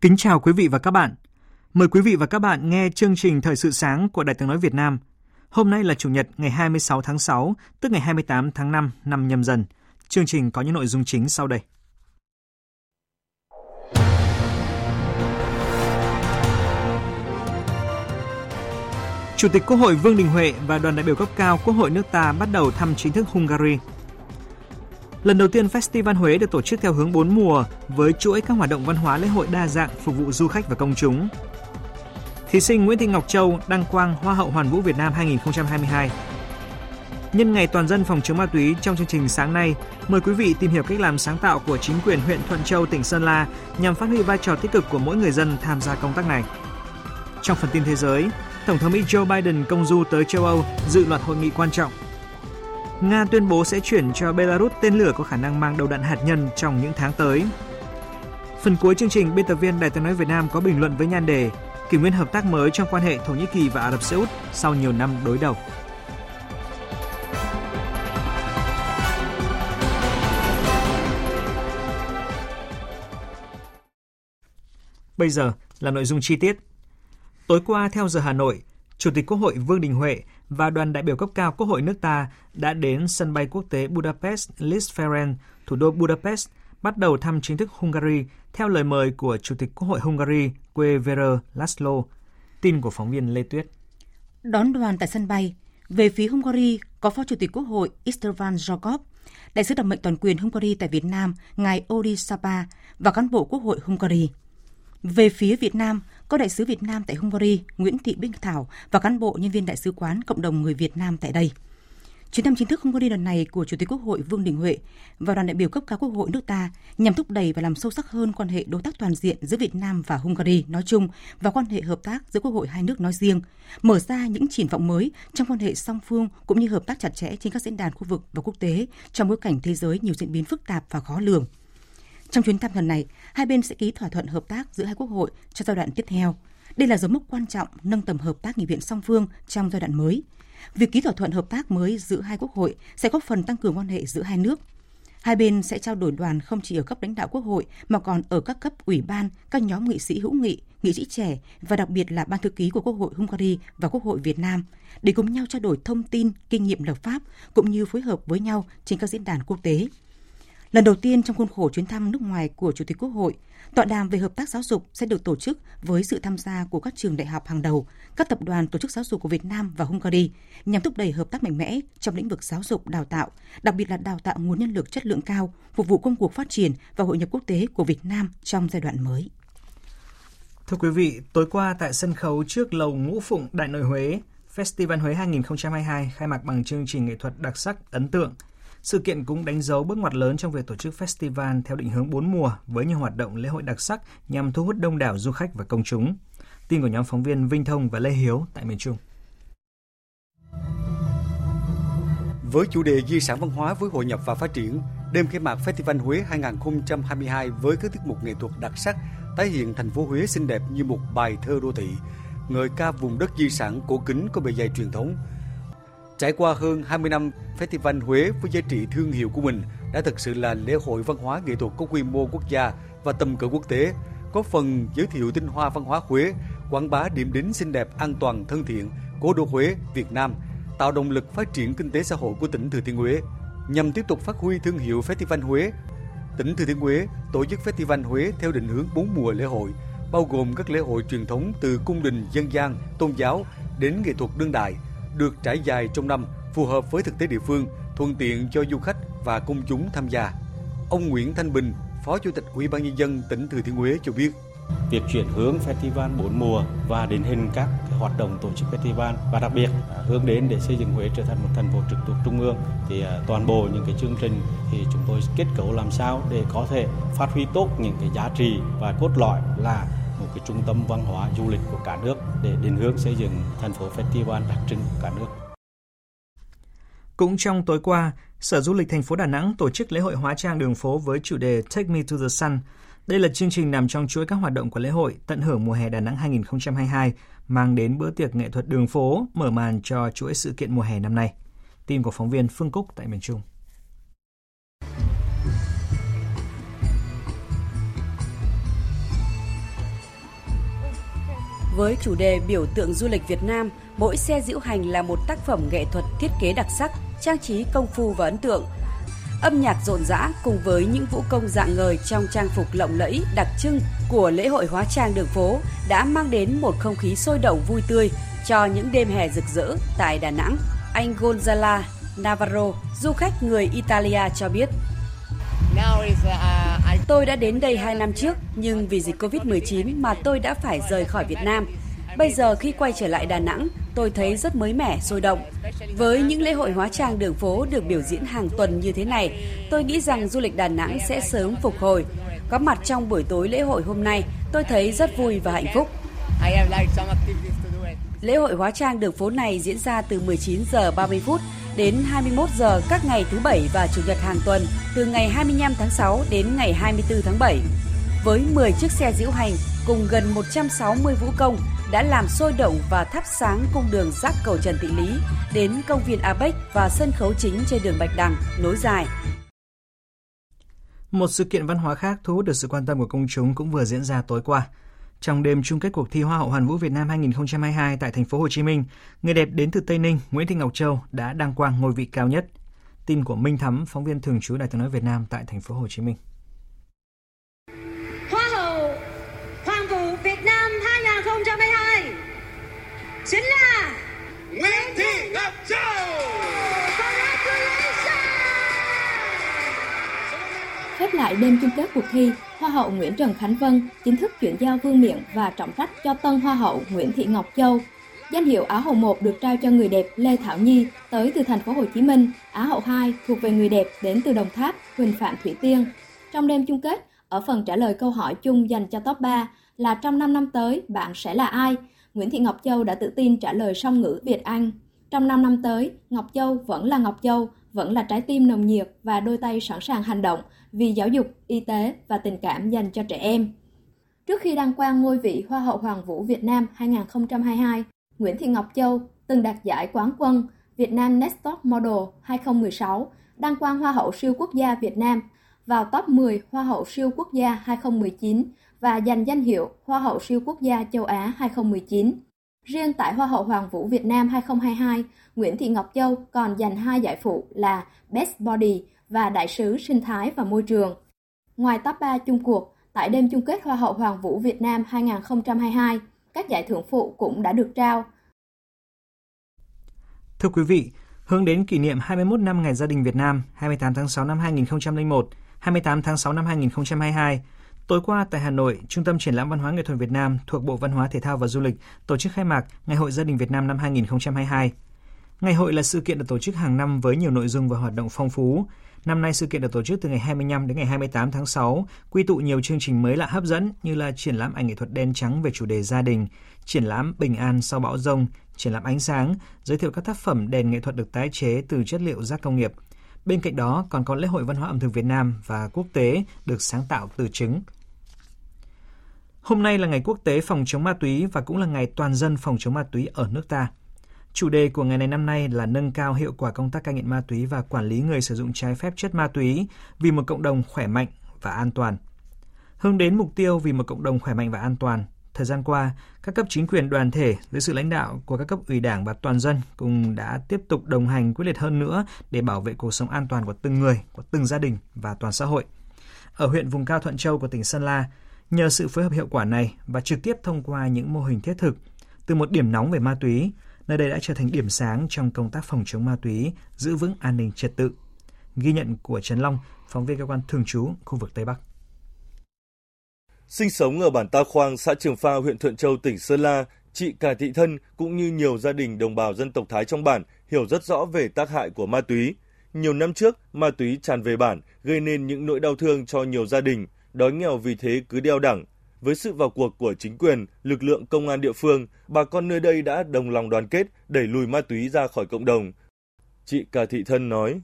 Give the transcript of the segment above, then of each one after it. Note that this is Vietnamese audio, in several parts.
Kính chào quý vị và các bạn. Mời quý vị và các bạn nghe chương trình Thời sự sáng của Đài tiếng nói Việt Nam. Hôm nay là Chủ nhật ngày 26 tháng 6, tức ngày 28 tháng 5 năm nhâm dần. Chương trình có những nội dung chính sau đây. Chủ tịch Quốc hội Vương Đình Huệ và đoàn đại biểu cấp cao Quốc hội nước ta bắt đầu thăm chính thức Hungary. Lần đầu tiên Festival Huế được tổ chức theo hướng bốn mùa với chuỗi các hoạt động văn hóa lễ hội đa dạng phục vụ du khách và công chúng. Thí sinh Nguyễn Thị Ngọc Châu đăng quang Hoa hậu Hoàn vũ Việt Nam 2022. Nhân ngày toàn dân phòng chống ma túy trong chương trình sáng nay, mời quý vị tìm hiểu cách làm sáng tạo của chính quyền huyện Thuận Châu, tỉnh Sơn La nhằm phát huy vai trò tích cực của mỗi người dân tham gia công tác này. Trong phần tin thế giới, Tổng thống Mỹ Joe Biden công du tới châu Âu dự loạt hội nghị quan trọng Nga tuyên bố sẽ chuyển cho Belarus tên lửa có khả năng mang đầu đạn hạt nhân trong những tháng tới. Phần cuối chương trình, biên tập viên Đài tiếng nói Việt Nam có bình luận với nhan đề kỷ nguyên hợp tác mới trong quan hệ Thổ Nhĩ Kỳ và Ả Rập Xê Út sau nhiều năm đối đầu. Bây giờ là nội dung chi tiết. Tối qua theo giờ Hà Nội, Chủ tịch Quốc hội Vương Đình Huệ và đoàn đại biểu cấp cao Quốc hội nước ta đã đến sân bay quốc tế Budapest Liszt Ferenc, thủ đô Budapest, bắt đầu thăm chính thức Hungary theo lời mời của Chủ tịch Quốc hội Hungary Queverer Laszlo. Tin của phóng viên Lê Tuyết. Đón đoàn tại sân bay, về phía Hungary có Phó Chủ tịch Quốc hội Istvan Jogov, Đại sứ đặc mệnh toàn quyền Hungary tại Việt Nam ngài Odi Sapa và cán bộ Quốc hội Hungary. Về phía Việt Nam, có đại sứ Việt Nam tại Hungary Nguyễn Thị Bích Thảo và cán bộ nhân viên đại sứ quán cộng đồng người Việt Nam tại đây. Chuyến thăm chính thức Hungary lần này của Chủ tịch Quốc hội Vương Đình Huệ và đoàn đại biểu cấp cao Quốc hội nước ta nhằm thúc đẩy và làm sâu sắc hơn quan hệ đối tác toàn diện giữa Việt Nam và Hungary nói chung và quan hệ hợp tác giữa Quốc hội hai nước nói riêng, mở ra những triển vọng mới trong quan hệ song phương cũng như hợp tác chặt chẽ trên các diễn đàn khu vực và quốc tế trong bối cảnh thế giới nhiều diễn biến phức tạp và khó lường. Trong chuyến thăm lần này, hai bên sẽ ký thỏa thuận hợp tác giữa hai quốc hội cho giai đoạn tiếp theo. Đây là dấu mốc quan trọng nâng tầm hợp tác nghị viện song phương trong giai đoạn mới. Việc ký thỏa thuận hợp tác mới giữa hai quốc hội sẽ góp phần tăng cường quan hệ giữa hai nước. Hai bên sẽ trao đổi đoàn không chỉ ở cấp lãnh đạo quốc hội mà còn ở các cấp ủy ban, các nhóm nghị sĩ hữu nghị, nghị sĩ trẻ và đặc biệt là ban thư ký của Quốc hội Hungary và Quốc hội Việt Nam để cùng nhau trao đổi thông tin, kinh nghiệm lập pháp cũng như phối hợp với nhau trên các diễn đàn quốc tế. Lần đầu tiên trong khuôn khổ chuyến thăm nước ngoài của Chủ tịch Quốc hội, tọa đàm về hợp tác giáo dục sẽ được tổ chức với sự tham gia của các trường đại học hàng đầu, các tập đoàn tổ chức giáo dục của Việt Nam và Hungary nhằm thúc đẩy hợp tác mạnh mẽ trong lĩnh vực giáo dục đào tạo, đặc biệt là đào tạo nguồn nhân lực chất lượng cao, phục vụ công cuộc phát triển và hội nhập quốc tế của Việt Nam trong giai đoạn mới. Thưa quý vị, tối qua tại sân khấu trước lầu Ngũ Phụng Đại Nội Huế, Festival Huế 2022 khai mạc bằng chương trình nghệ thuật đặc sắc ấn tượng – sự kiện cũng đánh dấu bước ngoặt lớn trong việc tổ chức festival theo định hướng bốn mùa với nhiều hoạt động lễ hội đặc sắc nhằm thu hút đông đảo du khách và công chúng. Tin của nhóm phóng viên Vinh Thông và Lê Hiếu tại miền Trung. Với chủ đề di sản văn hóa với hội nhập và phát triển, đêm khai mạc Festival Huế 2022 với các tiết mục nghệ thuật đặc sắc tái hiện thành phố Huế xinh đẹp như một bài thơ đô thị, ngợi ca vùng đất di sản cổ kính có bề dày truyền thống, Trải qua hơn 20 năm, Festival Huế với giá trị thương hiệu của mình đã thực sự là lễ hội văn hóa nghệ thuật có quy mô quốc gia và tầm cỡ quốc tế, có phần giới thiệu tinh hoa văn hóa Huế, quảng bá điểm đến xinh đẹp, an toàn, thân thiện, cố đô Huế, Việt Nam, tạo động lực phát triển kinh tế xã hội của tỉnh Thừa Thiên Huế. Nhằm tiếp tục phát huy thương hiệu Festival Huế, tỉnh Thừa Thiên Huế tổ chức Festival Huế theo định hướng bốn mùa lễ hội, bao gồm các lễ hội truyền thống từ cung đình dân gian, tôn giáo đến nghệ thuật đương đại – được trải dài trong năm phù hợp với thực tế địa phương, thuận tiện cho du khách và công chúng tham gia. Ông Nguyễn Thanh Bình, Phó Chủ tịch Ủy ban nhân dân tỉnh Thừa Thiên Huế cho biết việc chuyển hướng festival bốn mùa và đến hình các hoạt động tổ chức festival và đặc biệt hướng đến để xây dựng Huế trở thành một thành phố trực thuộc trung ương thì à, toàn bộ những cái chương trình thì chúng tôi kết cấu làm sao để có thể phát huy tốt những cái giá trị và cốt lõi là một cái trung tâm văn hóa du lịch của cả nước để định hướng xây dựng thành phố festival đặc trưng của cả nước. Cũng trong tối qua, Sở Du lịch thành phố Đà Nẵng tổ chức lễ hội hóa trang đường phố với chủ đề Take Me to the Sun. Đây là chương trình nằm trong chuỗi các hoạt động của lễ hội tận hưởng mùa hè Đà Nẵng 2022, mang đến bữa tiệc nghệ thuật đường phố mở màn cho chuỗi sự kiện mùa hè năm nay. Tin của phóng viên Phương Cúc tại miền Trung. Với chủ đề biểu tượng du lịch Việt Nam, mỗi xe diễu hành là một tác phẩm nghệ thuật thiết kế đặc sắc, trang trí công phu và ấn tượng. Âm nhạc rộn rã cùng với những vũ công dạng ngời trong trang phục lộng lẫy đặc trưng của lễ hội hóa trang đường phố đã mang đến một không khí sôi động vui tươi cho những đêm hè rực rỡ tại Đà Nẵng. Anh Gonzala Navarro, du khách người Italia cho biết. Tôi đã đến đây 2 năm trước, nhưng vì dịch Covid-19 mà tôi đã phải rời khỏi Việt Nam. Bây giờ khi quay trở lại Đà Nẵng, tôi thấy rất mới mẻ, sôi động. Với những lễ hội hóa trang đường phố được biểu diễn hàng tuần như thế này, tôi nghĩ rằng du lịch Đà Nẵng sẽ sớm phục hồi. Có mặt trong buổi tối lễ hội hôm nay, tôi thấy rất vui và hạnh phúc. Lễ hội hóa trang đường phố này diễn ra từ 19 giờ 30 phút đến 21 giờ các ngày thứ bảy và chủ nhật hàng tuần từ ngày 25 tháng 6 đến ngày 24 tháng 7. Với 10 chiếc xe diễu hành cùng gần 160 vũ công đã làm sôi động và thắp sáng cung đường rác cầu Trần Thị Lý đến công viên Apec và sân khấu chính trên đường Bạch Đằng, nối dài. Một sự kiện văn hóa khác thu hút được sự quan tâm của công chúng cũng vừa diễn ra tối qua. Trong đêm chung kết cuộc thi Hoa hậu Hoàn vũ Việt Nam 2022 tại thành phố Hồ Chí Minh, người đẹp đến từ Tây Ninh Nguyễn Thị Ngọc Châu đã đăng quang ngôi vị cao nhất. Tin của Minh Thắm, phóng viên thường trú Đài tiếng nói Việt Nam tại thành phố Hồ Chí Minh. Hoa hậu Hoàng vũ Việt Nam 2022 chính là Khép lại đêm chung kết cuộc thi, Hoa hậu Nguyễn Trần Khánh Vân chính thức chuyển giao vương miện và trọng trách cho tân Hoa hậu Nguyễn Thị Ngọc Châu. Danh hiệu Á hậu 1 được trao cho người đẹp Lê Thảo Nhi tới từ thành phố Hồ Chí Minh, Á hậu 2 thuộc về người đẹp đến từ Đồng Tháp, Huỳnh Phạm Thủy Tiên. Trong đêm chung kết, ở phần trả lời câu hỏi chung dành cho top 3 là trong 5 năm tới bạn sẽ là ai? Nguyễn Thị Ngọc Châu đã tự tin trả lời song ngữ Việt Anh. Trong 5 năm tới, Ngọc Châu vẫn là Ngọc Châu, vẫn là trái tim nồng nhiệt và đôi tay sẵn sàng hành động vì giáo dục, y tế và tình cảm dành cho trẻ em. Trước khi đăng quang ngôi vị Hoa hậu Hoàng vũ Việt Nam 2022, Nguyễn Thị Ngọc Châu từng đạt giải quán quân Việt Nam Next Top Model 2016, đăng quang Hoa hậu siêu quốc gia Việt Nam vào top 10 Hoa hậu siêu quốc gia 2019 và giành danh hiệu Hoa hậu siêu quốc gia châu Á 2019. Riêng tại Hoa hậu Hoàng vũ Việt Nam 2022, Nguyễn Thị Ngọc Châu còn giành hai giải phụ là Best Body và Đại sứ Sinh thái và Môi trường. Ngoài top 3 chung cuộc, tại đêm chung kết Hoa hậu Hoàng vũ Việt Nam 2022, các giải thưởng phụ cũng đã được trao. Thưa quý vị, hướng đến kỷ niệm 21 năm Ngày Gia đình Việt Nam 28 tháng 6 năm 2001, 28 tháng 6 năm 2022, Tối qua tại Hà Nội, Trung tâm Triển lãm Văn hóa Nghệ thuật Việt Nam thuộc Bộ Văn hóa Thể thao và Du lịch tổ chức khai mạc Ngày hội Gia đình Việt Nam năm 2022. Ngày hội là sự kiện được tổ chức hàng năm với nhiều nội dung và hoạt động phong phú. Năm nay sự kiện được tổ chức từ ngày 25 đến ngày 28 tháng 6, quy tụ nhiều chương trình mới lạ hấp dẫn như là triển lãm ảnh nghệ thuật đen trắng về chủ đề gia đình, triển lãm bình an sau bão rông, triển lãm ánh sáng, giới thiệu các tác phẩm đèn nghệ thuật được tái chế từ chất liệu rác công nghiệp. Bên cạnh đó còn có lễ hội văn hóa ẩm thực Việt Nam và quốc tế được sáng tạo từ trứng. Hôm nay là ngày quốc tế phòng chống ma túy và cũng là ngày toàn dân phòng chống ma túy ở nước ta. Chủ đề của ngày này năm nay là nâng cao hiệu quả công tác cai nghiện ma túy và quản lý người sử dụng trái phép chất ma túy vì một cộng đồng khỏe mạnh và an toàn. Hướng đến mục tiêu vì một cộng đồng khỏe mạnh và an toàn, thời gian qua, các cấp chính quyền đoàn thể dưới sự lãnh đạo của các cấp ủy đảng và toàn dân cùng đã tiếp tục đồng hành quyết liệt hơn nữa để bảo vệ cuộc sống an toàn của từng người, của từng gia đình và toàn xã hội. Ở huyện vùng cao Thuận Châu của tỉnh Sơn La, nhờ sự phối hợp hiệu quả này và trực tiếp thông qua những mô hình thiết thực, từ một điểm nóng về ma túy, nơi đây đã trở thành điểm sáng trong công tác phòng chống ma túy, giữ vững an ninh trật tự. Ghi nhận của Trần Long, phóng viên cơ quan thường trú khu vực Tây Bắc. Sinh sống ở bản Ta Khoang, xã Trường Pha, huyện Thuận Châu, tỉnh Sơn La, chị Cà Thị Thân cũng như nhiều gia đình đồng bào dân tộc Thái trong bản hiểu rất rõ về tác hại của ma túy. Nhiều năm trước, ma túy tràn về bản, gây nên những nỗi đau thương cho nhiều gia đình, đói nghèo vì thế cứ đeo đẳng. Với sự vào cuộc của chính quyền, lực lượng công an địa phương, bà con nơi đây đã đồng lòng đoàn kết đẩy lùi ma túy ra khỏi cộng đồng. Chị Cà Thị Thân nói.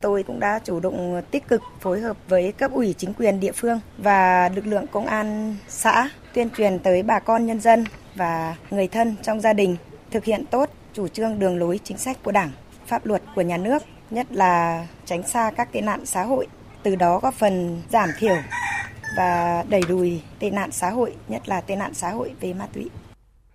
Tôi cũng đã chủ động tích cực phối hợp với cấp ủy chính quyền địa phương và lực lượng công an xã tuyên truyền tới bà con nhân dân và người thân trong gia đình thực hiện tốt chủ trương đường lối chính sách của Đảng, pháp luật của nhà nước, nhất là tránh xa các tệ nạn xã hội, từ đó góp phần giảm thiểu và đẩy lùi tệ nạn xã hội, nhất là tệ nạn xã hội về ma túy.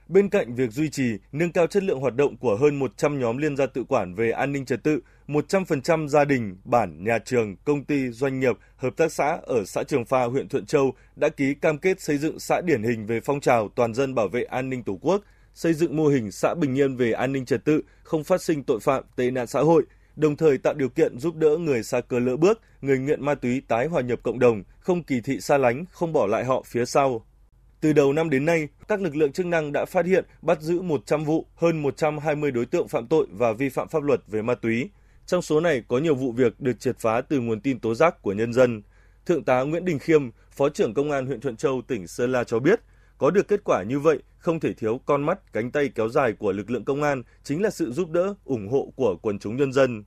Bên cạnh việc duy trì, nâng cao chất lượng hoạt động của hơn 100 nhóm liên gia tự quản về an ninh trật tự, 100% gia đình, bản, nhà trường, công ty, doanh nghiệp, hợp tác xã ở xã Trường Pha, huyện Thuận Châu đã ký cam kết xây dựng xã điển hình về phong trào toàn dân bảo vệ an ninh Tổ quốc, xây dựng mô hình xã bình yên về an ninh trật tự, không phát sinh tội phạm, tệ nạn xã hội, đồng thời tạo điều kiện giúp đỡ người xa cơ lỡ bước, người nghiện ma túy tái hòa nhập cộng đồng, không kỳ thị xa lánh, không bỏ lại họ phía sau. Từ đầu năm đến nay, các lực lượng chức năng đã phát hiện, bắt giữ 100 vụ, hơn 120 đối tượng phạm tội và vi phạm pháp luật về ma túy. Trong số này có nhiều vụ việc được triệt phá từ nguồn tin tố giác của nhân dân. Thượng tá Nguyễn Đình Khiêm, Phó trưởng Công an huyện Thuận Châu, tỉnh Sơn La cho biết, có được kết quả như vậy, không thể thiếu con mắt, cánh tay kéo dài của lực lượng công an chính là sự giúp đỡ, ủng hộ của quần chúng nhân dân.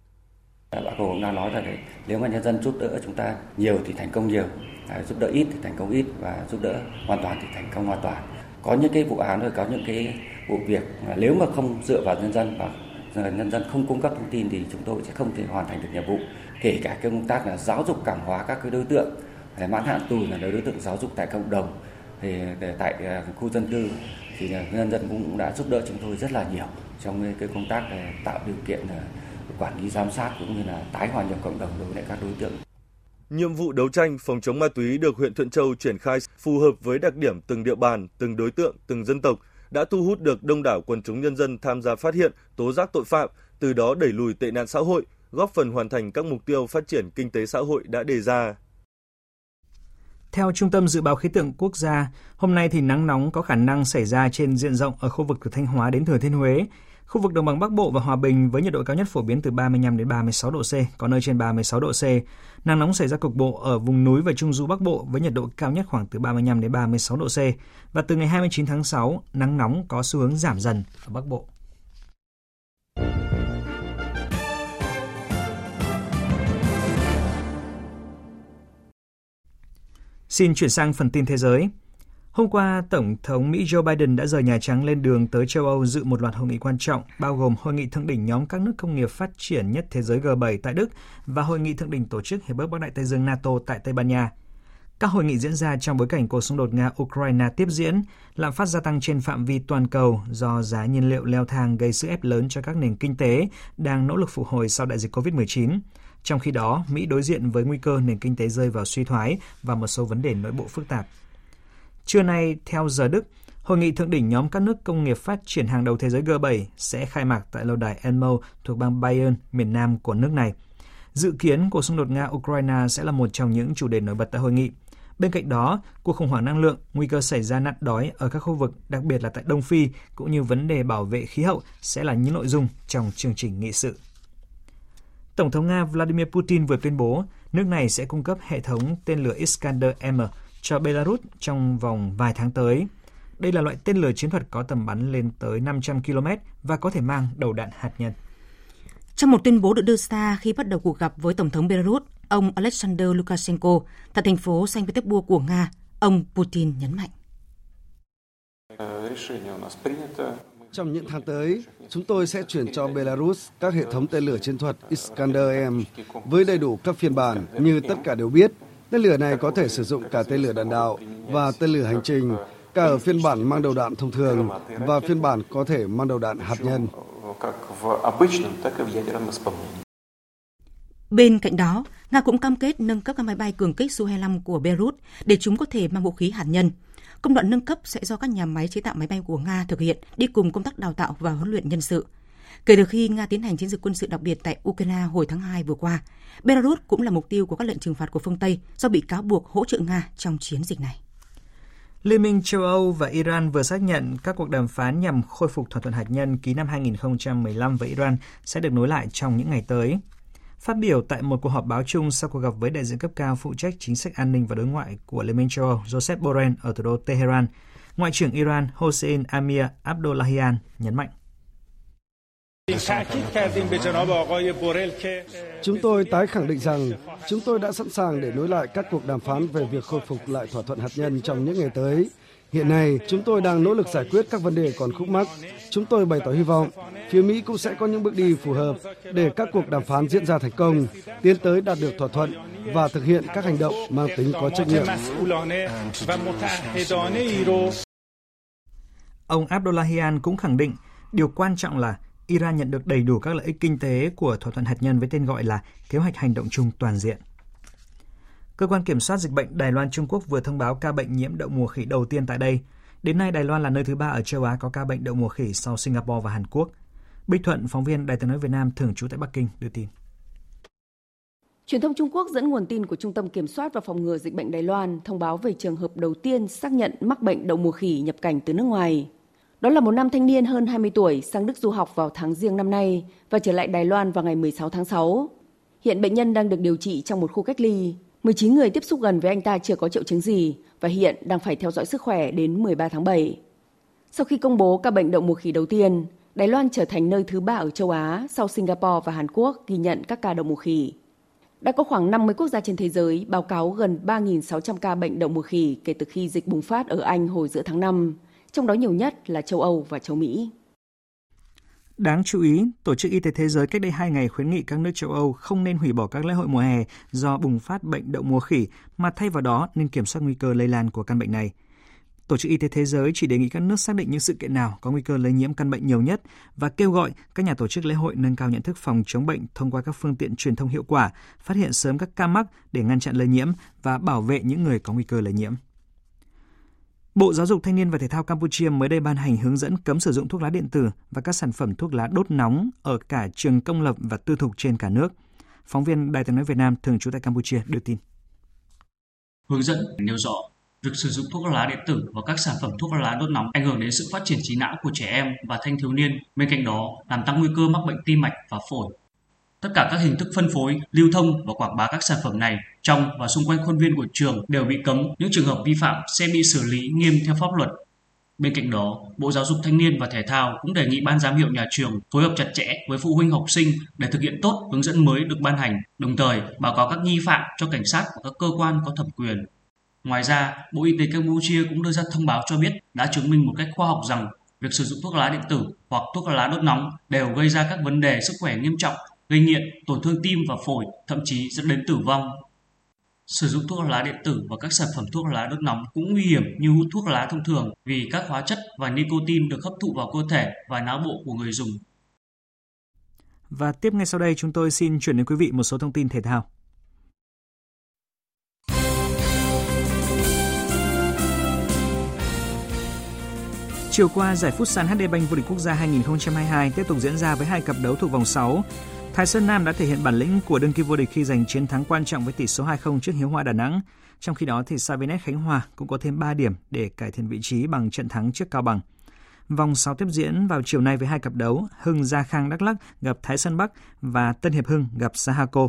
Dạ, Bác Hồ cũng đã nói rằng đấy, nếu mà nhân dân giúp đỡ chúng ta nhiều thì thành công nhiều, à, giúp đỡ ít thì thành công ít và giúp đỡ hoàn toàn thì thành công hoàn toàn. Có những cái vụ án rồi có những cái vụ việc nếu mà không dựa vào nhân dân và nhân dân không cung cấp thông tin thì chúng tôi sẽ không thể hoàn thành được nhiệm vụ. Kể cả cái công tác là giáo dục cảm hóa các cái đối tượng mãn hạn tù là đối tượng giáo dục tại cộng đồng thì ờ, tại ờ, khu dân cư thì ờ, nhân dân cũng đã giúp đỡ chúng tôi rất là nhiều trong cái công tác tạo điều kiện quản lý giám sát cũng như là tái hòa nhập cộng đồng đối với các đối tượng. Nhiệm vụ đấu tranh phòng chống ma túy được huyện Thuận Châu triển khai phù hợp với đặc điểm từng địa bàn, từng đối tượng, từng dân tộc, đã thu hút được đông đảo quần chúng nhân dân tham gia phát hiện, tố giác tội phạm, từ đó đẩy lùi tệ nạn xã hội, góp phần hoàn thành các mục tiêu phát triển kinh tế xã hội đã đề ra. Theo Trung tâm Dự báo Khí tượng Quốc gia, hôm nay thì nắng nóng có khả năng xảy ra trên diện rộng ở khu vực từ Thanh Hóa đến Thừa Thiên Huế. Khu vực đồng bằng Bắc Bộ và Hòa Bình với nhiệt độ cao nhất phổ biến từ 35 đến 36 độ C, có nơi trên 36 độ C. Nắng nóng xảy ra cục bộ ở vùng núi và trung du Bắc Bộ với nhiệt độ cao nhất khoảng từ 35 đến 36 độ C. Và từ ngày 29 tháng 6, nắng nóng có xu hướng giảm dần ở Bắc Bộ. Xin chuyển sang phần tin thế giới. Hôm qua, Tổng thống Mỹ Joe Biden đã rời Nhà Trắng lên đường tới châu Âu dự một loạt hội nghị quan trọng, bao gồm hội nghị thượng đỉnh nhóm các nước công nghiệp phát triển nhất thế giới G7 tại Đức và hội nghị thượng đỉnh tổ chức Hiệp ước Bắc Đại Tây Dương NATO tại Tây Ban Nha. Các hội nghị diễn ra trong bối cảnh cuộc xung đột Nga-Ukraine tiếp diễn, lạm phát gia tăng trên phạm vi toàn cầu do giá nhiên liệu leo thang gây sức ép lớn cho các nền kinh tế đang nỗ lực phục hồi sau đại dịch COVID-19. Trong khi đó, Mỹ đối diện với nguy cơ nền kinh tế rơi vào suy thoái và một số vấn đề nội bộ phức tạp. Trưa nay, theo giờ Đức, Hội nghị thượng đỉnh nhóm các nước công nghiệp phát triển hàng đầu thế giới G7 sẽ khai mạc tại lâu đài Enmo thuộc bang Bayern, miền nam của nước này. Dự kiến cuộc xung đột Nga-Ukraine sẽ là một trong những chủ đề nổi bật tại hội nghị. Bên cạnh đó, cuộc khủng hoảng năng lượng, nguy cơ xảy ra nạn đói ở các khu vực, đặc biệt là tại Đông Phi, cũng như vấn đề bảo vệ khí hậu sẽ là những nội dung trong chương trình nghị sự. Tổng thống Nga Vladimir Putin vừa tuyên bố nước này sẽ cung cấp hệ thống tên lửa Iskander-M cho Belarus trong vòng vài tháng tới. Đây là loại tên lửa chiến thuật có tầm bắn lên tới 500 km và có thể mang đầu đạn hạt nhân. Trong một tuyên bố được đưa ra khi bắt đầu cuộc gặp với Tổng thống Belarus, ông Alexander Lukashenko tại thành phố Saint Petersburg của Nga, ông Putin nhấn mạnh. Trong những tháng tới, chúng tôi sẽ chuyển cho Belarus các hệ thống tên lửa chiến thuật Iskander-M với đầy đủ các phiên bản như tất cả đều biết. Tên lửa này có thể sử dụng cả tên lửa đạn đạo và tên lửa hành trình, cả ở phiên bản mang đầu đạn thông thường và phiên bản có thể mang đầu đạn hạt nhân. Bên cạnh đó, Nga cũng cam kết nâng cấp các máy bay cường kích Su-25 của Beirut để chúng có thể mang vũ khí hạt nhân. Công đoạn nâng cấp sẽ do các nhà máy chế tạo máy bay của Nga thực hiện đi cùng công tác đào tạo và huấn luyện nhân sự. Kể từ khi Nga tiến hành chiến dịch quân sự đặc biệt tại Ukraine hồi tháng 2 vừa qua, Belarus cũng là mục tiêu của các lệnh trừng phạt của phương Tây do bị cáo buộc hỗ trợ Nga trong chiến dịch này. Liên minh châu Âu và Iran vừa xác nhận các cuộc đàm phán nhằm khôi phục thỏa thuận hạt nhân ký năm 2015 với Iran sẽ được nối lại trong những ngày tới. Phát biểu tại một cuộc họp báo chung sau cuộc gặp với đại diện cấp cao phụ trách chính sách an ninh và đối ngoại của Liên minh châu Âu Joseph Borrell ở thủ đô Tehran, Ngoại trưởng Iran Hossein Amir Abdullahian nhấn mạnh. Chúng tôi tái khẳng định rằng chúng tôi đã sẵn sàng để nối lại các cuộc đàm phán về việc khôi phục lại thỏa thuận hạt nhân trong những ngày tới. Hiện nay, chúng tôi đang nỗ lực giải quyết các vấn đề còn khúc mắc. Chúng tôi bày tỏ hy vọng phía Mỹ cũng sẽ có những bước đi phù hợp để các cuộc đàm phán diễn ra thành công, tiến tới đạt được thỏa thuận và thực hiện các hành động mang tính có trách nhiệm. Ông Abdullahian cũng khẳng định điều quan trọng là Iran nhận được đầy đủ các lợi ích kinh tế của thỏa thuận hạt nhân với tên gọi là Kế hoạch hành động chung toàn diện. Cơ quan kiểm soát dịch bệnh Đài Loan Trung Quốc vừa thông báo ca bệnh nhiễm đậu mùa khỉ đầu tiên tại đây. Đến nay, Đài Loan là nơi thứ ba ở châu Á có ca bệnh đậu mùa khỉ sau Singapore và Hàn Quốc. Bích Thuận, phóng viên Đài tiếng nói Việt Nam thường trú tại Bắc Kinh đưa tin. Truyền thông Trung Quốc dẫn nguồn tin của Trung tâm Kiểm soát và Phòng ngừa Dịch bệnh Đài Loan thông báo về trường hợp đầu tiên xác nhận mắc bệnh đậu mùa khỉ nhập cảnh từ nước ngoài. Đó là một nam thanh niên hơn 20 tuổi sang Đức du học vào tháng riêng năm nay và trở lại Đài Loan vào ngày 16 tháng 6. Hiện bệnh nhân đang được điều trị trong một khu cách ly. 19 người tiếp xúc gần với anh ta chưa có triệu chứng gì và hiện đang phải theo dõi sức khỏe đến 13 tháng 7. Sau khi công bố ca bệnh đậu mùa khỉ đầu tiên, Đài Loan trở thành nơi thứ ba ở châu Á sau Singapore và Hàn Quốc ghi nhận các ca đậu mùa khỉ. Đã có khoảng 50 quốc gia trên thế giới báo cáo gần 3.600 ca bệnh đậu mùa khỉ kể từ khi dịch bùng phát ở Anh hồi giữa tháng 5, trong đó nhiều nhất là châu Âu và châu Mỹ. Đáng chú ý, Tổ chức Y tế Thế giới cách đây 2 ngày khuyến nghị các nước châu Âu không nên hủy bỏ các lễ hội mùa hè do bùng phát bệnh đậu mùa khỉ, mà thay vào đó nên kiểm soát nguy cơ lây lan của căn bệnh này. Tổ chức Y tế Thế giới chỉ đề nghị các nước xác định những sự kiện nào có nguy cơ lây nhiễm căn bệnh nhiều nhất và kêu gọi các nhà tổ chức lễ hội nâng cao nhận thức phòng chống bệnh thông qua các phương tiện truyền thông hiệu quả, phát hiện sớm các ca mắc để ngăn chặn lây nhiễm và bảo vệ những người có nguy cơ lây nhiễm. Bộ Giáo dục Thanh niên và Thể thao Campuchia mới đây ban hành hướng dẫn cấm sử dụng thuốc lá điện tử và các sản phẩm thuốc lá đốt nóng ở cả trường công lập và tư thục trên cả nước. Phóng viên Đài tiếng nói Việt Nam thường trú tại Campuchia đưa tin. Hướng dẫn nêu rõ việc sử dụng thuốc lá điện tử và các sản phẩm thuốc lá đốt nóng ảnh hưởng đến sự phát triển trí não của trẻ em và thanh thiếu niên, bên cạnh đó làm tăng nguy cơ mắc bệnh tim mạch và phổi. Tất cả các hình thức phân phối, lưu thông và quảng bá các sản phẩm này trong và xung quanh khuôn viên của trường đều bị cấm. Những trường hợp vi phạm sẽ bị xử lý nghiêm theo pháp luật. Bên cạnh đó, Bộ Giáo dục Thanh niên và Thể thao cũng đề nghị ban giám hiệu nhà trường phối hợp chặt chẽ với phụ huynh học sinh để thực hiện tốt hướng dẫn mới được ban hành, đồng thời báo cáo các nghi phạm cho cảnh sát và các cơ quan có thẩm quyền. Ngoài ra, Bộ Y tế Campuchia cũng đưa ra thông báo cho biết đã chứng minh một cách khoa học rằng việc sử dụng thuốc lá điện tử hoặc thuốc lá đốt nóng đều gây ra các vấn đề sức khỏe nghiêm trọng gây nghiện, tổn thương tim và phổi, thậm chí dẫn đến tử vong. Sử dụng thuốc lá điện tử và các sản phẩm thuốc lá đốt nóng cũng nguy hiểm như hút thuốc lá thông thường vì các hóa chất và nicotine được hấp thụ vào cơ thể và não bộ của người dùng. Và tiếp ngay sau đây chúng tôi xin chuyển đến quý vị một số thông tin thể thao. Chiều qua, giải phút sàn HD Bank vô địch quốc gia 2022 tiếp tục diễn ra với hai cặp đấu thuộc vòng 6. Thái Sơn Nam đã thể hiện bản lĩnh của đương kim vô địch khi giành chiến thắng quan trọng với tỷ số 2-0 trước Hiếu Hoa Đà Nẵng. Trong khi đó, thì Savinet Khánh Hòa cũng có thêm 3 điểm để cải thiện vị trí bằng trận thắng trước Cao Bằng. Vòng 6 tiếp diễn vào chiều nay với hai cặp đấu, Hưng Gia Khang Đắk Lắk gặp Thái Sơn Bắc và Tân Hiệp Hưng gặp Sahako.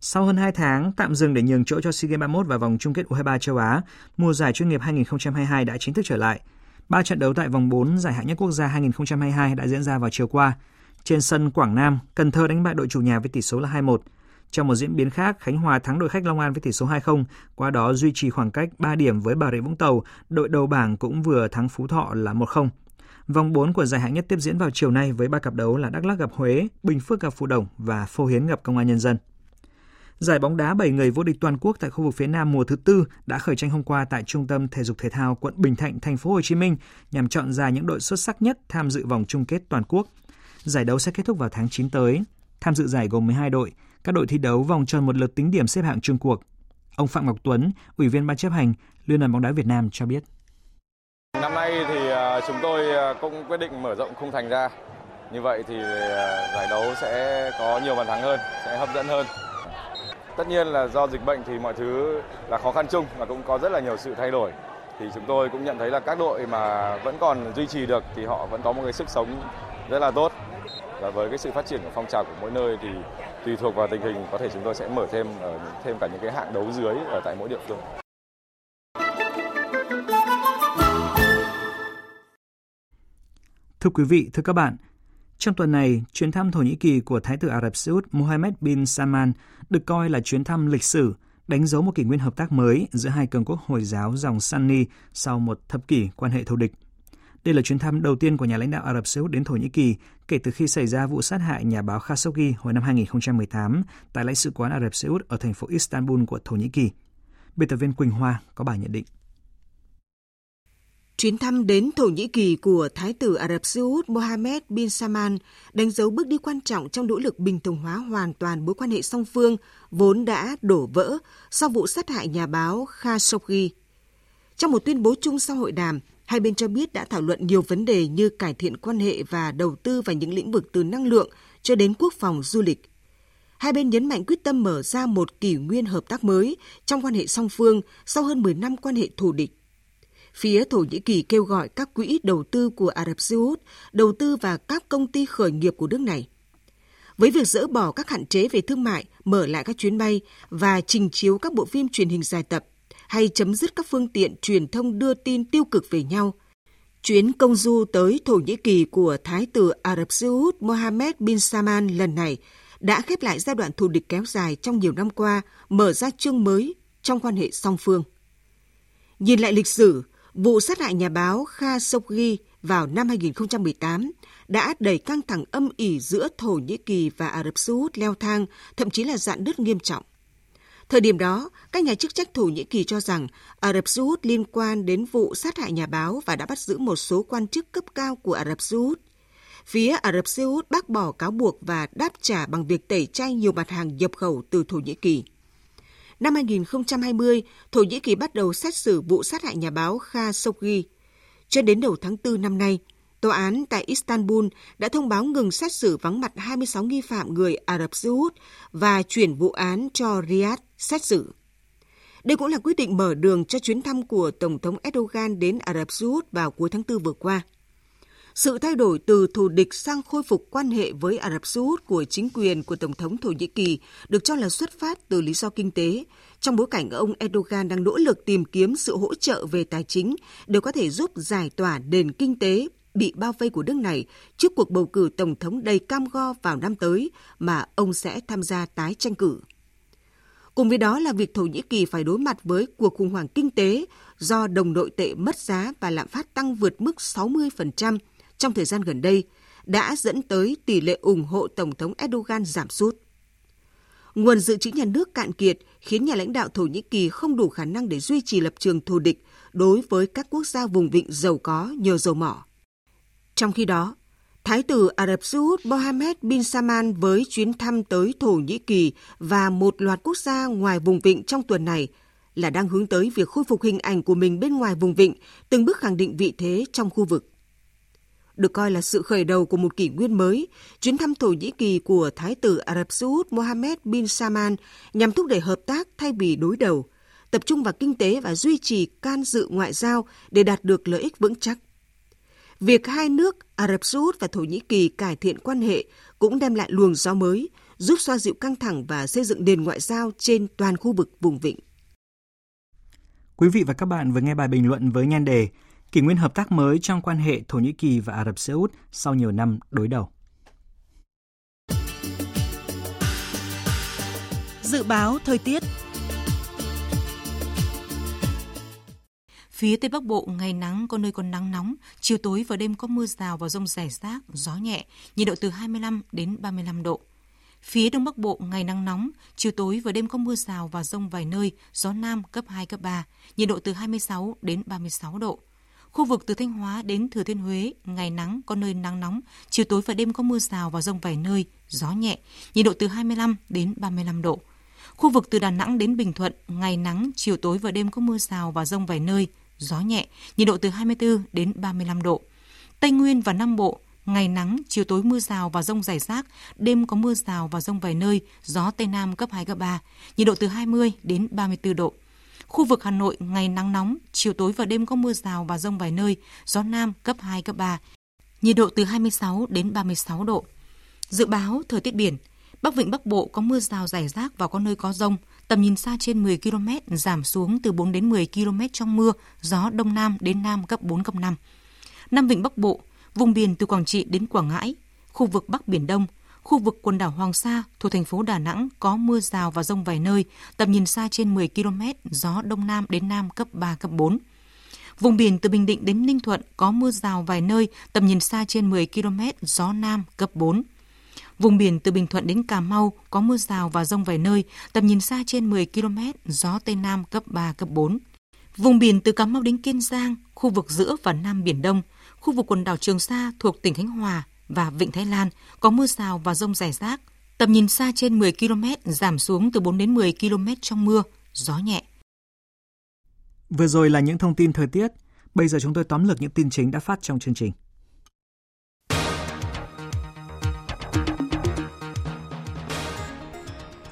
Sau hơn 2 tháng tạm dừng để nhường chỗ cho SEA Games 31 và vòng chung kết U23 châu Á, mùa giải chuyên nghiệp 2022 đã chính thức trở lại. Ba trận đấu tại vòng 4 giải hạng nhất quốc gia 2022 đã diễn ra vào chiều qua. Trên sân Quảng Nam, Cần Thơ đánh bại đội chủ nhà với tỷ số là 2-1. Trong một diễn biến khác, Khánh Hòa thắng đội khách Long An với tỷ số 2-0, qua đó duy trì khoảng cách 3 điểm với Bà Rịa Vũng Tàu, đội đầu bảng cũng vừa thắng Phú Thọ là 1-0. Vòng 4 của giải hạng nhất tiếp diễn vào chiều nay với ba cặp đấu là Đắk Lắk gặp Huế, Bình Phước gặp Phú Đồng và Phô Hiến gặp Công an Nhân dân. Giải bóng đá 7 người vô địch toàn quốc tại khu vực phía Nam mùa thứ tư đã khởi tranh hôm qua tại Trung tâm Thể dục Thể thao quận Bình Thạnh, thành phố Hồ Chí Minh nhằm chọn ra những đội xuất sắc nhất tham dự vòng chung kết toàn quốc. Giải đấu sẽ kết thúc vào tháng 9 tới. Tham dự giải gồm 12 đội, các đội thi đấu vòng tròn một lượt tính điểm xếp hạng chung cuộc. Ông Phạm Ngọc Tuấn, Ủy viên Ban chấp hành Liên đoàn bóng đá Việt Nam cho biết. Năm nay thì à, chúng tôi à, cũng quyết định mở rộng khung thành ra Như vậy thì à, giải đấu sẽ có nhiều bàn thắng hơn, sẽ hấp dẫn hơn. Tất nhiên là do dịch bệnh thì mọi thứ là khó khăn chung và cũng có rất là nhiều sự thay đổi. Thì chúng tôi cũng nhận thấy là các đội mà vẫn còn duy trì được thì họ vẫn có một cái sức sống rất là tốt. Và với cái sự phát triển của phong trào của mỗi nơi thì tùy thuộc vào tình hình có thể chúng tôi sẽ mở thêm ở thêm cả những cái hạng đấu dưới ở tại mỗi địa phương. Thưa quý vị, thưa các bạn, trong tuần này, chuyến thăm Thổ Nhĩ Kỳ của Thái tử Ả Rập Xê Út Mohammed bin Salman được coi là chuyến thăm lịch sử, đánh dấu một kỷ nguyên hợp tác mới giữa hai cường quốc Hồi giáo dòng Sunni sau một thập kỷ quan hệ thù địch. Đây là chuyến thăm đầu tiên của nhà lãnh đạo Ả Rập Xê Út đến Thổ Nhĩ Kỳ kể từ khi xảy ra vụ sát hại nhà báo Khashoggi hồi năm 2018 tại lãnh sự quán Ả Rập Xê Út ở thành phố Istanbul của Thổ Nhĩ Kỳ. Biên tập viên Quỳnh Hoa có bài nhận định. Chuyến thăm đến Thổ Nhĩ Kỳ của Thái tử Ả Rập Xê Út Mohammed bin Salman đánh dấu bước đi quan trọng trong nỗ lực bình thường hóa hoàn toàn mối quan hệ song phương vốn đã đổ vỡ sau vụ sát hại nhà báo Khashoggi. Trong một tuyên bố chung sau hội đàm, hai bên cho biết đã thảo luận nhiều vấn đề như cải thiện quan hệ và đầu tư vào những lĩnh vực từ năng lượng cho đến quốc phòng du lịch. Hai bên nhấn mạnh quyết tâm mở ra một kỷ nguyên hợp tác mới trong quan hệ song phương sau hơn 10 năm quan hệ thù địch. Phía Thổ Nhĩ Kỳ kêu gọi các quỹ đầu tư của Ả Rập Xê Út đầu tư vào các công ty khởi nghiệp của nước này. Với việc dỡ bỏ các hạn chế về thương mại, mở lại các chuyến bay và trình chiếu các bộ phim truyền hình dài tập, hay chấm dứt các phương tiện truyền thông đưa tin tiêu cực về nhau, chuyến công du tới Thổ Nhĩ Kỳ của Thái tử Ả Rập Xê Út Mohammed bin Salman lần này đã khép lại giai đoạn thù địch kéo dài trong nhiều năm qua, mở ra chương mới trong quan hệ song phương. Nhìn lại lịch sử, Vụ sát hại nhà báo Khashoggi vào năm 2018 đã đẩy căng thẳng âm ỉ giữa Thổ Nhĩ Kỳ và Ả Rập Xê Út leo thang, thậm chí là dạn nứt nghiêm trọng. Thời điểm đó, các nhà chức trách Thổ Nhĩ Kỳ cho rằng Ả Rập Xê Út liên quan đến vụ sát hại nhà báo và đã bắt giữ một số quan chức cấp cao của Ả Rập Xê Út. Phía Ả Rập Xê Út bác bỏ cáo buộc và đáp trả bằng việc tẩy chay nhiều mặt hàng nhập khẩu từ Thổ Nhĩ Kỳ. Năm 2020, Thổ Nhĩ Kỳ bắt đầu xét xử vụ sát hại nhà báo Khashoggi. Cho đến đầu tháng 4 năm nay, Tòa án tại Istanbul đã thông báo ngừng xét xử vắng mặt 26 nghi phạm người Ả Rập Xê Út và chuyển vụ án cho Riyadh xét xử. Đây cũng là quyết định mở đường cho chuyến thăm của Tổng thống Erdogan đến Ả Rập Xê Út vào cuối tháng 4 vừa qua. Sự thay đổi từ thù địch sang khôi phục quan hệ với Ả Rập Xê Út của chính quyền của Tổng thống Thổ Nhĩ Kỳ được cho là xuất phát từ lý do kinh tế, trong bối cảnh ông Erdogan đang nỗ lực tìm kiếm sự hỗ trợ về tài chính để có thể giúp giải tỏa nền kinh tế bị bao vây của nước này trước cuộc bầu cử Tổng thống đầy cam go vào năm tới mà ông sẽ tham gia tái tranh cử. Cùng với đó là việc Thổ Nhĩ Kỳ phải đối mặt với cuộc khủng hoảng kinh tế do đồng nội tệ mất giá và lạm phát tăng vượt mức 60% trong thời gian gần đây, đã dẫn tới tỷ lệ ủng hộ Tổng thống Erdogan giảm sút. Nguồn dự trữ nhà nước cạn kiệt khiến nhà lãnh đạo Thổ Nhĩ Kỳ không đủ khả năng để duy trì lập trường thù địch đối với các quốc gia vùng vịnh giàu có nhờ dầu mỏ. Trong khi đó, Thái tử Ả Rập Xê Út Mohammed bin Salman với chuyến thăm tới Thổ Nhĩ Kỳ và một loạt quốc gia ngoài vùng vịnh trong tuần này là đang hướng tới việc khôi phục hình ảnh của mình bên ngoài vùng vịnh, từng bước khẳng định vị thế trong khu vực được coi là sự khởi đầu của một kỷ nguyên mới, chuyến thăm Thổ Nhĩ Kỳ của Thái tử Ả Rập Xê Út Mohammed bin Salman nhằm thúc đẩy hợp tác thay vì đối đầu, tập trung vào kinh tế và duy trì can dự ngoại giao để đạt được lợi ích vững chắc. Việc hai nước Ả Rập Xê Út và Thổ Nhĩ Kỳ cải thiện quan hệ cũng đem lại luồng gió mới, giúp xoa dịu căng thẳng và xây dựng nền ngoại giao trên toàn khu vực vùng vịnh. Quý vị và các bạn vừa nghe bài bình luận với nhan đề kỷ nguyên hợp tác mới trong quan hệ Thổ Nhĩ Kỳ và Ả Rập Xê Út sau nhiều năm đối đầu. Dự báo thời tiết Phía Tây Bắc Bộ ngày nắng có nơi còn nắng nóng, chiều tối và đêm có mưa rào và rông rải rác, gió nhẹ, nhiệt độ từ 25 đến 35 độ. Phía Đông Bắc Bộ ngày nắng nóng, chiều tối và đêm có mưa rào và rông vài nơi, gió Nam cấp 2, cấp 3, nhiệt độ từ 26 đến 36 độ. Khu vực từ Thanh Hóa đến Thừa Thiên Huế, ngày nắng có nơi nắng nóng, chiều tối và đêm có mưa rào và rông vài nơi, gió nhẹ, nhiệt độ từ 25 đến 35 độ. Khu vực từ Đà Nẵng đến Bình Thuận, ngày nắng, chiều tối và đêm có mưa rào và rông vài nơi, gió nhẹ, nhiệt độ từ 24 đến 35 độ. Tây Nguyên và Nam Bộ, ngày nắng, chiều tối mưa rào và rông rải rác, đêm có mưa rào và rông vài nơi, gió Tây Nam cấp 2, cấp 3, nhiệt độ từ 20 đến 34 độ. Khu vực Hà Nội ngày nắng nóng, chiều tối và đêm có mưa rào và rông vài nơi, gió Nam cấp 2, cấp 3, nhiệt độ từ 26 đến 36 độ. Dự báo thời tiết biển, Bắc Vịnh Bắc Bộ có mưa rào rải rác và có nơi có rông, tầm nhìn xa trên 10 km, giảm xuống từ 4 đến 10 km trong mưa, gió Đông Nam đến Nam cấp 4, cấp 5. Nam Vịnh Bắc Bộ, vùng biển từ Quảng Trị đến Quảng Ngãi, khu vực Bắc Biển Đông, khu vực quần đảo Hoàng Sa thuộc thành phố Đà Nẵng có mưa rào và rông vài nơi, tầm nhìn xa trên 10 km, gió Đông Nam đến Nam cấp 3, cấp 4. Vùng biển từ Bình Định đến Ninh Thuận có mưa rào vài nơi, tầm nhìn xa trên 10 km, gió Nam cấp 4. Vùng biển từ Bình Thuận đến Cà Mau có mưa rào và rông vài nơi, tầm nhìn xa trên 10 km, gió Tây Nam cấp 3, cấp 4. Vùng biển từ Cà Mau đến Kiên Giang, khu vực giữa và Nam Biển Đông, khu vực quần đảo Trường Sa thuộc tỉnh Khánh Hòa và Vịnh Thái Lan có mưa rào và rông rải rác. Tầm nhìn xa trên 10 km, giảm xuống từ 4 đến 10 km trong mưa, gió nhẹ. Vừa rồi là những thông tin thời tiết. Bây giờ chúng tôi tóm lược những tin chính đã phát trong chương trình.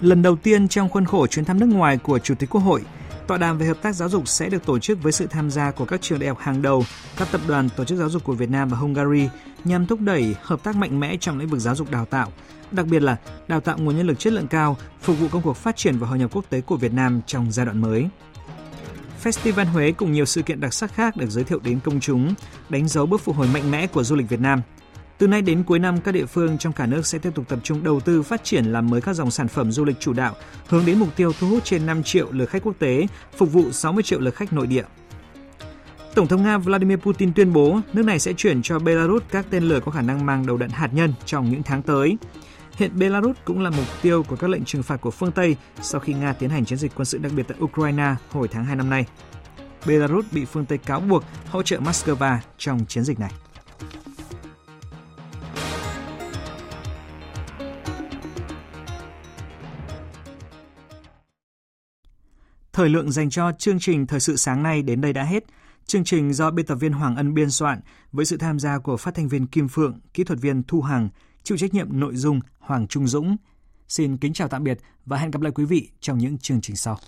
Lần đầu tiên trong khuôn khổ chuyến thăm nước ngoài của Chủ tịch Quốc hội, tọa đàm về hợp tác giáo dục sẽ được tổ chức với sự tham gia của các trường đại học hàng đầu, các tập đoàn tổ chức giáo dục của Việt Nam và Hungary nhằm thúc đẩy hợp tác mạnh mẽ trong lĩnh vực giáo dục đào tạo, đặc biệt là đào tạo nguồn nhân lực chất lượng cao, phục vụ công cuộc phát triển và hội nhập quốc tế của Việt Nam trong giai đoạn mới. Festival Huế cùng nhiều sự kiện đặc sắc khác được giới thiệu đến công chúng, đánh dấu bước phục hồi mạnh mẽ của du lịch Việt Nam – từ nay đến cuối năm, các địa phương trong cả nước sẽ tiếp tục tập trung đầu tư phát triển làm mới các dòng sản phẩm du lịch chủ đạo, hướng đến mục tiêu thu hút trên 5 triệu lượt khách quốc tế, phục vụ 60 triệu lượt khách nội địa. Tổng thống Nga Vladimir Putin tuyên bố nước này sẽ chuyển cho Belarus các tên lửa có khả năng mang đầu đạn hạt nhân trong những tháng tới. Hiện Belarus cũng là mục tiêu của các lệnh trừng phạt của phương Tây sau khi Nga tiến hành chiến dịch quân sự đặc biệt tại Ukraine hồi tháng 2 năm nay. Belarus bị phương Tây cáo buộc hỗ trợ Moscow trong chiến dịch này. Thời lượng dành cho chương trình Thời sự sáng nay đến đây đã hết. Chương trình do biên tập viên Hoàng Ân biên soạn với sự tham gia của phát thanh viên Kim Phượng, kỹ thuật viên Thu Hằng, chịu trách nhiệm nội dung Hoàng Trung Dũng. Xin kính chào tạm biệt và hẹn gặp lại quý vị trong những chương trình sau.